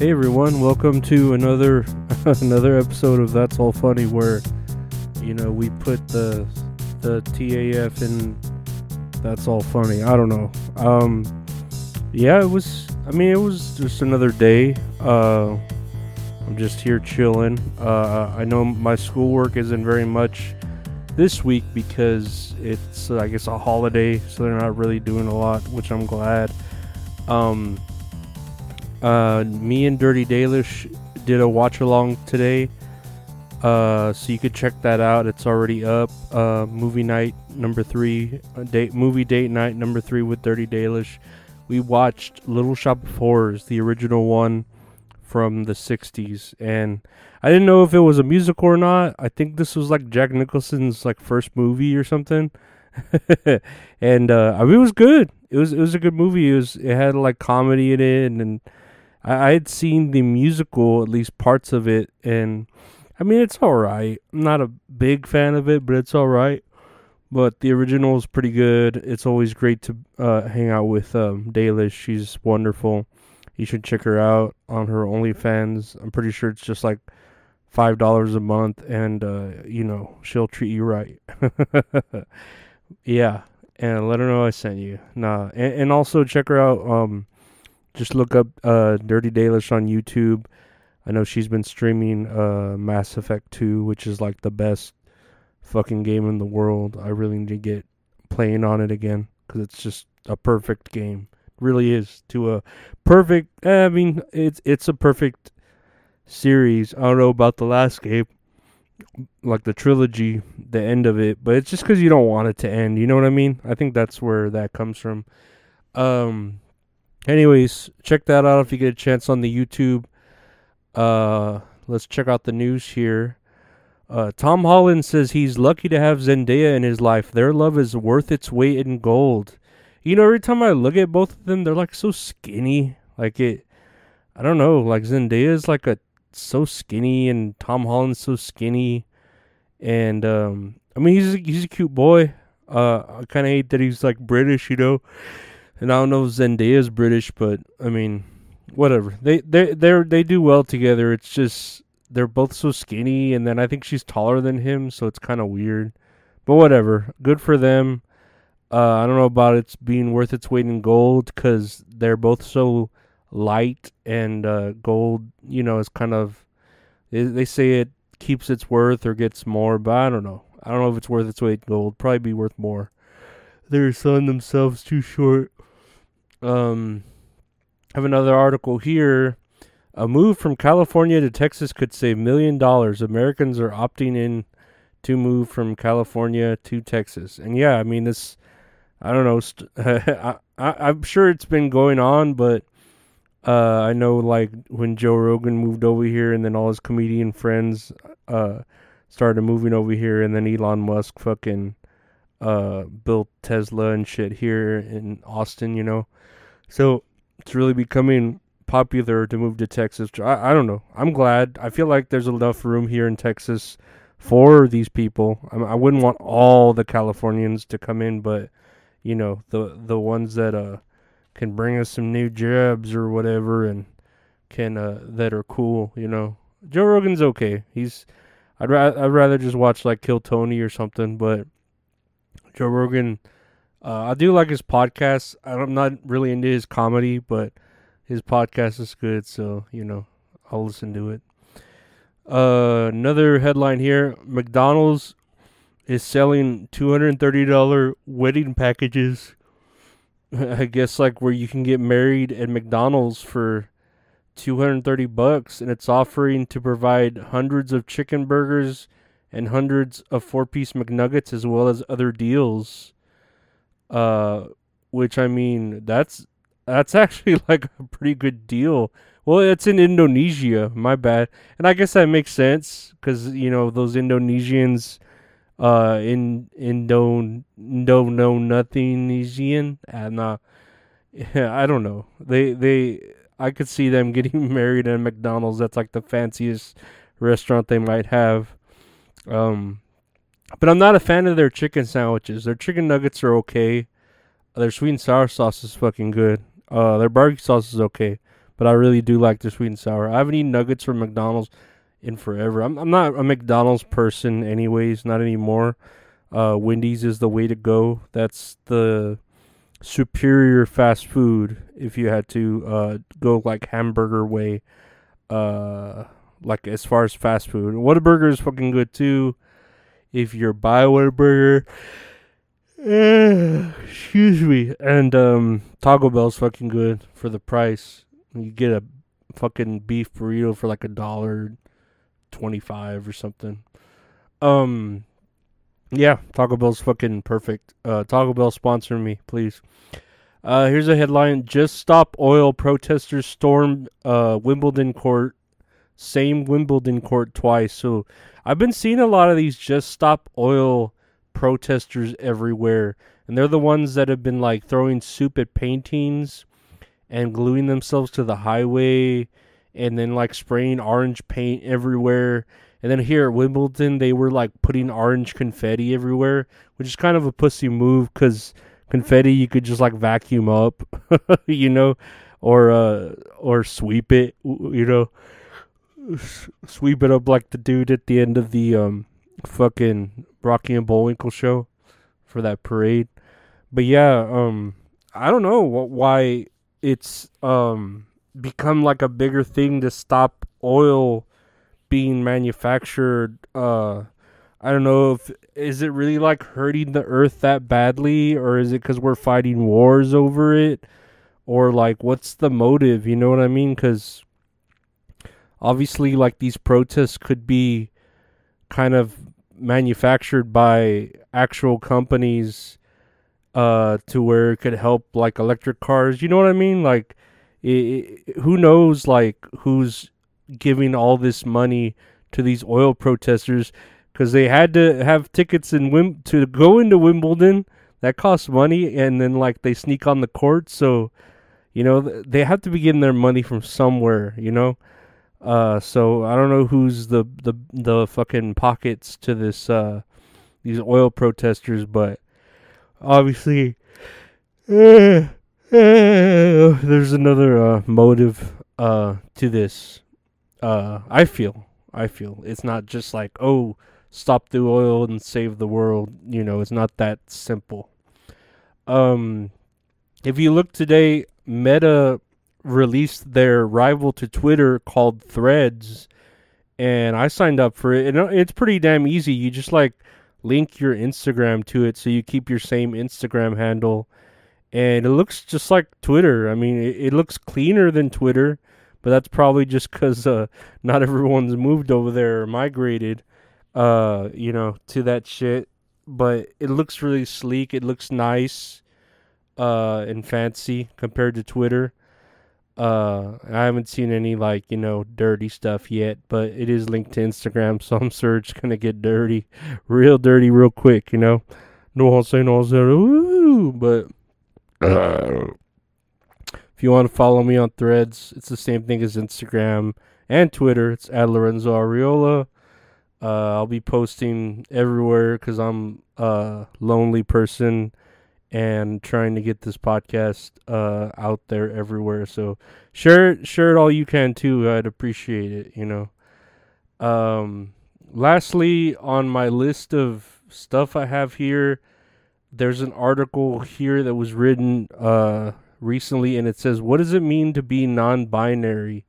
Hey everyone, welcome to another another episode of That's All Funny where you know we put the the TAF in That's All Funny. I don't know. Um yeah, it was I mean it was just another day. Uh I'm just here chilling. Uh I know my schoolwork isn't very much this week because it's I guess a holiday, so they're not really doing a lot, which I'm glad. Um uh, me and Dirty Dalish did a watch along today. Uh, so you could check that out. It's already up. Uh, movie night number three, uh, date movie date night number three with Dirty Dalish. We watched Little Shop of Horrors, the original one from the '60s, and I didn't know if it was a musical or not. I think this was like Jack Nicholson's like first movie or something. and uh, I mean, it was good. It was it was a good movie. It was it had like comedy in it and, and I, I had seen the musical, at least parts of it, and I mean, it's all right. I'm not a big fan of it, but it's all right. But the original is pretty good. It's always great to uh, hang out with um, Dalish. She's wonderful. You should check her out on her OnlyFans. I'm pretty sure it's just like five dollars a month, and uh, you know she'll treat you right. yeah, and let her know I sent you. Nah, and, and also check her out. Um, just look up uh, Dirty Dalish on YouTube. I know she's been streaming uh, Mass Effect 2, which is like the best fucking game in the world. I really need to get playing on it again because it's just a perfect game. It really is to a perfect. Eh, I mean, it's it's a perfect series. I don't know about the last game, like the trilogy, the end of it, but it's just because you don't want it to end. You know what I mean? I think that's where that comes from. Um, anyways, check that out if you get a chance on the YouTube. Uh, let's check out the news here. Uh, Tom Holland says he's lucky to have Zendaya in his life. Their love is worth its weight in gold. You know, every time I look at both of them, they're like so skinny. Like it, I don't know. Like Zendaya is like a so skinny, and Tom Holland's so skinny. And um, I mean, he's he's a cute boy. Uh, I kind of hate that he's like British, you know. And I don't know if Zendaya's British, but I mean, whatever. They they they they do well together. It's just they're both so skinny, and then I think she's taller than him, so it's kind of weird. But whatever. Good for them. Uh, I don't know about it's being worth its weight in gold because they're both so light, and uh, gold, you know, is kind of they, they say it keeps its worth or gets more, but I don't know. I don't know if it's worth its weight in gold. Probably be worth more. They're selling themselves too short. Um, I have another article here. A move from California to Texas could save million dollars. Americans are opting in to move from California to Texas, and yeah, I mean this. I don't know. St- I, I I'm sure it's been going on, but uh, I know like when Joe Rogan moved over here, and then all his comedian friends uh started moving over here, and then Elon Musk fucking uh built Tesla and shit here in Austin, you know. So it's really becoming popular to move to Texas. I, I don't know. I'm glad. I feel like there's enough room here in Texas for these people. I, I wouldn't want all the Californians to come in, but you know the the ones that uh can bring us some new jobs or whatever and can uh that are cool. You know, Joe Rogan's okay. He's I'd ra- I'd rather just watch like Kill Tony or something, but Joe Rogan uh, I do like his podcast. I'm not really into his comedy, but his podcast is good, so you know I'll listen to it. Uh, another headline here: McDonald's is selling two hundred and thirty dollar wedding packages. I guess like where you can get married at McDonald's for two hundred and thirty bucks, and it's offering to provide hundreds of chicken burgers and hundreds of four piece McNuggets as well as other deals. Uh, which I mean, that's that's actually like a pretty good deal. Well, it's in Indonesia. My bad. And I guess that makes sense because you know those Indonesians, uh, in Indo no no nothing Indonesian and uh, I don't know. They they I could see them getting married at McDonald's. That's like the fanciest restaurant they might have. Um, but I'm not a fan of their chicken sandwiches. Their chicken nuggets are okay. Their sweet and sour sauce is fucking good. Uh, their barbecue sauce is okay. but I really do like their sweet and sour. I haven't eaten nuggets from McDonald's in forever. I'm I'm not a McDonald's person anyways, not anymore. Uh, Wendy's is the way to go. That's the superior fast food if you had to uh, go like hamburger way. Uh, like as far as fast food, Whataburger is fucking good too. If you're by Whataburger, excuse me, and um, Taco Bell's fucking good for the price. You get a fucking beef burrito for like a dollar twenty five or something. Um, yeah, Taco Bell's fucking perfect. Uh, Taco Bell sponsor me, please. Uh, here's a headline: Just stop oil protesters storm uh, Wimbledon court. Same Wimbledon court twice. So I've been seeing a lot of these just stop oil protesters everywhere, and they're the ones that have been like throwing soup at paintings and gluing themselves to the highway, and then like spraying orange paint everywhere. And then here at Wimbledon, they were like putting orange confetti everywhere, which is kind of a pussy move because confetti you could just like vacuum up, you know, or uh, or sweep it, you know, sweep it up like the dude at the end of the um fucking Rocky and Bullwinkle show for that parade. But yeah, um, I don't know why it's um become like a bigger thing to stop oil being manufactured uh I don't know if is it really like hurting the earth that badly or is it cuz we're fighting wars over it or like what's the motive, you know what I mean? Cuz obviously like these protests could be kind of manufactured by actual companies uh to where it could help like electric cars, you know what I mean? Like it, it, who knows like who's giving all this money to these oil protesters because they had to have tickets in Wim- to go into Wimbledon. That costs money, and then like they sneak on the court, so you know they have to be getting their money from somewhere. You know, uh, so I don't know who's the the the fucking pockets to this uh these oil protesters, but obviously. Uh, there's another uh, motive uh, to this uh, I feel, I feel it's not just like oh, stop the oil and save the world. You know, it's not that simple. Um, if you look today, Meta released their rival to Twitter called Threads, and I signed up for it. And it's pretty damn easy. You just like link your Instagram to it, so you keep your same Instagram handle, and it looks just like Twitter. I mean, it, it looks cleaner than Twitter but that's probably just because uh, not everyone's moved over there or migrated, uh, you know, to that shit. But it looks really sleek. It looks nice, uh, and fancy compared to Twitter. Uh, I haven't seen any like you know dirty stuff yet, but it is linked to Instagram, so I'm sure it's gonna get dirty, real dirty, real quick. You know, no I'll say no I'll say ooh, but. Uh, if you want to follow me on threads, it's the same thing as Instagram and Twitter. It's at Lorenzo Ariola. Uh, I'll be posting everywhere because I'm a lonely person and trying to get this podcast uh, out there everywhere. So share share it all you can too. I'd appreciate it. You know. Um, lastly, on my list of stuff I have here, there's an article here that was written uh, recently, and it says, "What does it mean to be non-binary?"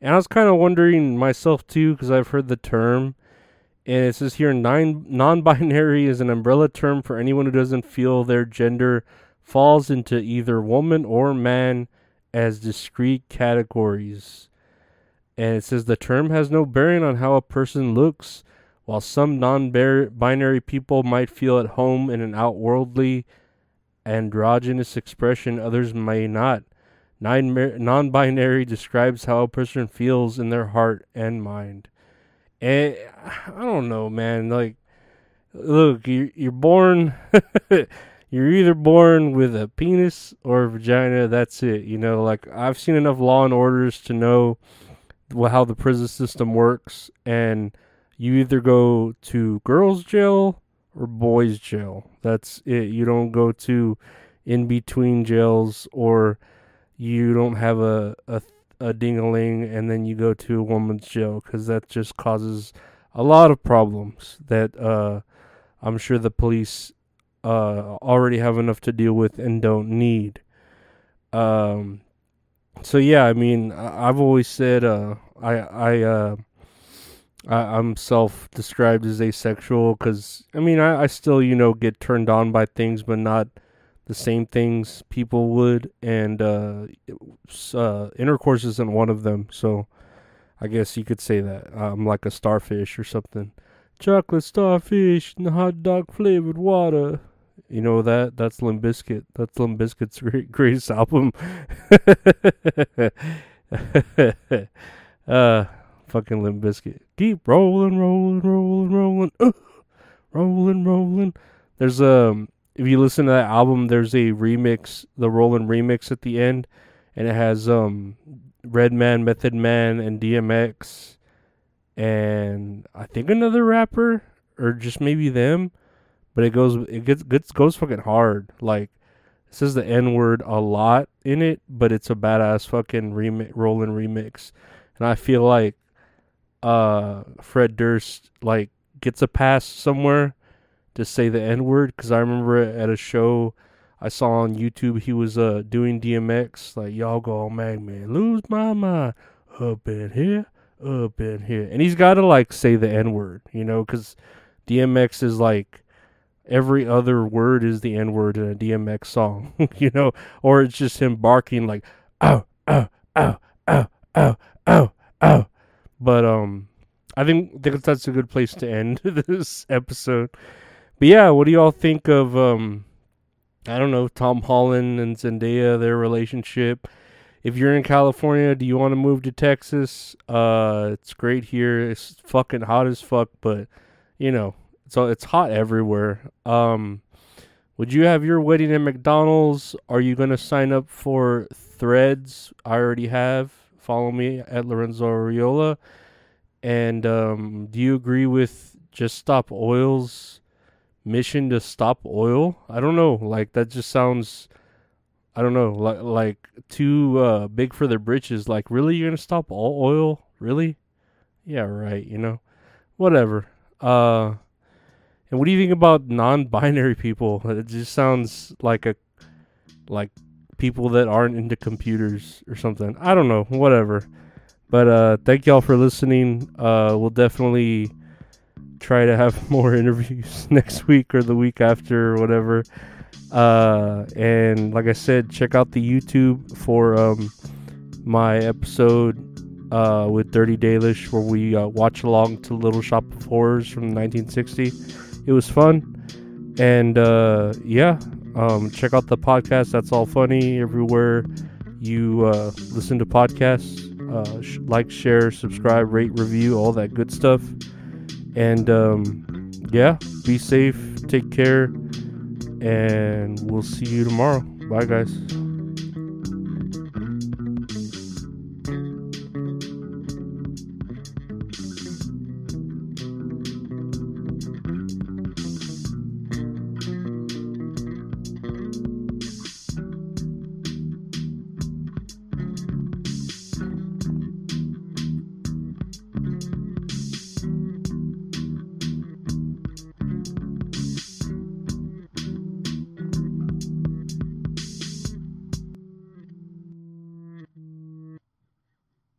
And I was kind of wondering myself too, because I've heard the term, and it says here, "Non-binary is an umbrella term for anyone who doesn't feel their gender falls into either woman or man as discrete categories." And it says the term has no bearing on how a person looks. While some non binary people might feel at home in an outworldly androgynous expression, others may not. Non binary describes how a person feels in their heart and mind. And I don't know, man. Like, look, you're, you're born, you're either born with a penis or a vagina. That's it. You know, like, I've seen enough law and orders to know how the prison system works. And you either go to girls' jail or boys' jail. That's it. You don't go to in between jails or you don't have a, a a dingaling and then you go to a woman's jail because that just causes a lot of problems that uh, I'm sure the police uh, already have enough to deal with and don't need. Um, so yeah, I mean, I've always said uh, I I uh, I, am self-described as asexual because I mean I, I still you know get turned on by things, but not the same things people would, and uh, uh, intercourse isn't one of them. So I guess you could say that I'm like a starfish or something. Chocolate starfish and hot dog flavored water. You know that that's Limp Bizkit. That's Limp Bizkit's great, greatest album. uh fucking Limp Bizkit. Keep rolling, rolling, rolling, rolling, uh, rolling, rolling. There's a um, if you listen to that album, there's a remix, the Rollin' remix at the end, and it has um Redman, Method Man, and DMX, and I think another rapper or just maybe them, but it goes it gets gets goes fucking hard. Like it says the N word a lot in it, but it's a badass fucking remix, Rollin' remix, and I feel like uh Fred Durst like gets a pass somewhere to say the N word because I remember at a show I saw on YouTube he was uh doing DMX like y'all go make man. Lose my mind. Up in here up in here. And he's got to like say the N word you know because DMX is like every other word is the N word in a DMX song you know? Or it's just him barking like oh oh oh oh oh oh oh but um, I think that's a good place to end this episode. But yeah, what do y'all think of um? I don't know Tom Holland and Zendaya, their relationship. If you're in California, do you want to move to Texas? Uh, it's great here. It's fucking hot as fuck, but you know, it's it's hot everywhere. Um, would you have your wedding at McDonald's? Are you gonna sign up for Threads? I already have follow me at Lorenzo Ariola. And um, do you agree with Just Stop Oil's mission to stop oil? I don't know. Like that just sounds. I don't know, like like too uh, big for their britches. Like, really, you're gonna stop all oil? Really? Yeah, right. You know, whatever. Uh, and what do you think about non-binary people? It just sounds like a like people that aren't into computers or something. I don't know, whatever. But uh, thank y'all for listening. Uh, we'll definitely try to have more interviews next week or the week after or whatever. Uh, and like I said, check out the YouTube for um, my episode uh, with Dirty Dalish where we uh, watch along to Little Shop of Horrors from 1960. It was fun. And uh, yeah, um, check out the podcast. That's all funny everywhere you uh, listen to podcasts. Uh, sh- like, share, subscribe, rate, review, all that good stuff. And um, yeah, be safe, take care, and we'll see you tomorrow. Bye, guys.